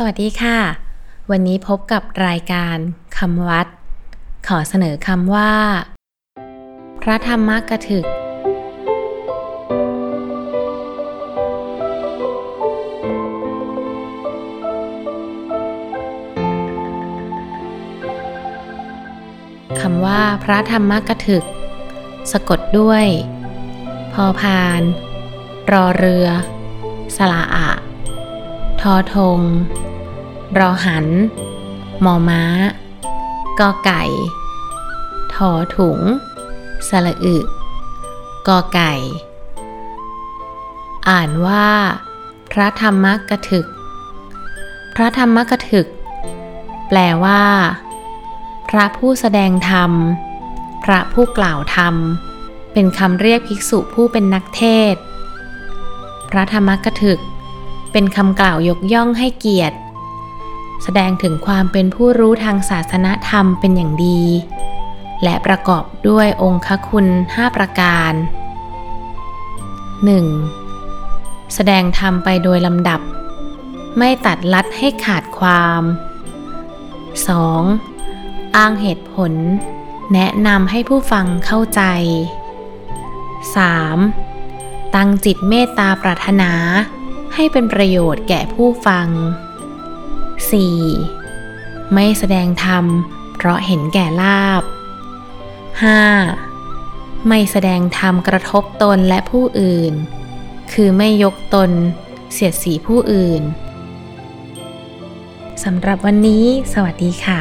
สวัสดีค่ะ วันนี้พบกับรายการคำวัด ขอเสนอคำว่า พระธรรมกถึก คำว่าพระธรรมกถึก สะกดด้วย พอพาน รอเรือ สละอะทอทง รอหัน มอม้ากอไก่ ทอถุง สระอึ กอไก่ อ่านว่า พระธรรมกถึก พระธรรมกถึก แปลว่า พระผู้แสดงธรรม พระผู้กล่าวธรรม เป็นคำเรียกภิกษุผู้เป็นนักเทศ พระธรรมกถึก เป็นคำกล่าวยกย่องให้เกียรติ แสดงถึงความเป็นผู้รู้ทางศาสนธรรมเป็นอย่างดี และประกอบด้วยองค์คุณ 5 ประการ 1. แสดงธรรมไปโดยลำดับ ไม่ตัดลัดให้ขาดความ 2. อ้างเหตุผล แนะนำให้ผู้ฟังเข้าใจ 3. ตั้งจิตเมตตาปรารถนา ให้เป็นประโยชน์แก่ผู้ฟัง 4. ไม่แสดงธรรม เพราะเห็นแก่ลาบ 5. ไม่แสดงธรรมกระทบตนและผู้อื่น คือไม่ยกตน เสียดสีผู้อื่น สำหรับวันนี้ สวัสดีค่ะ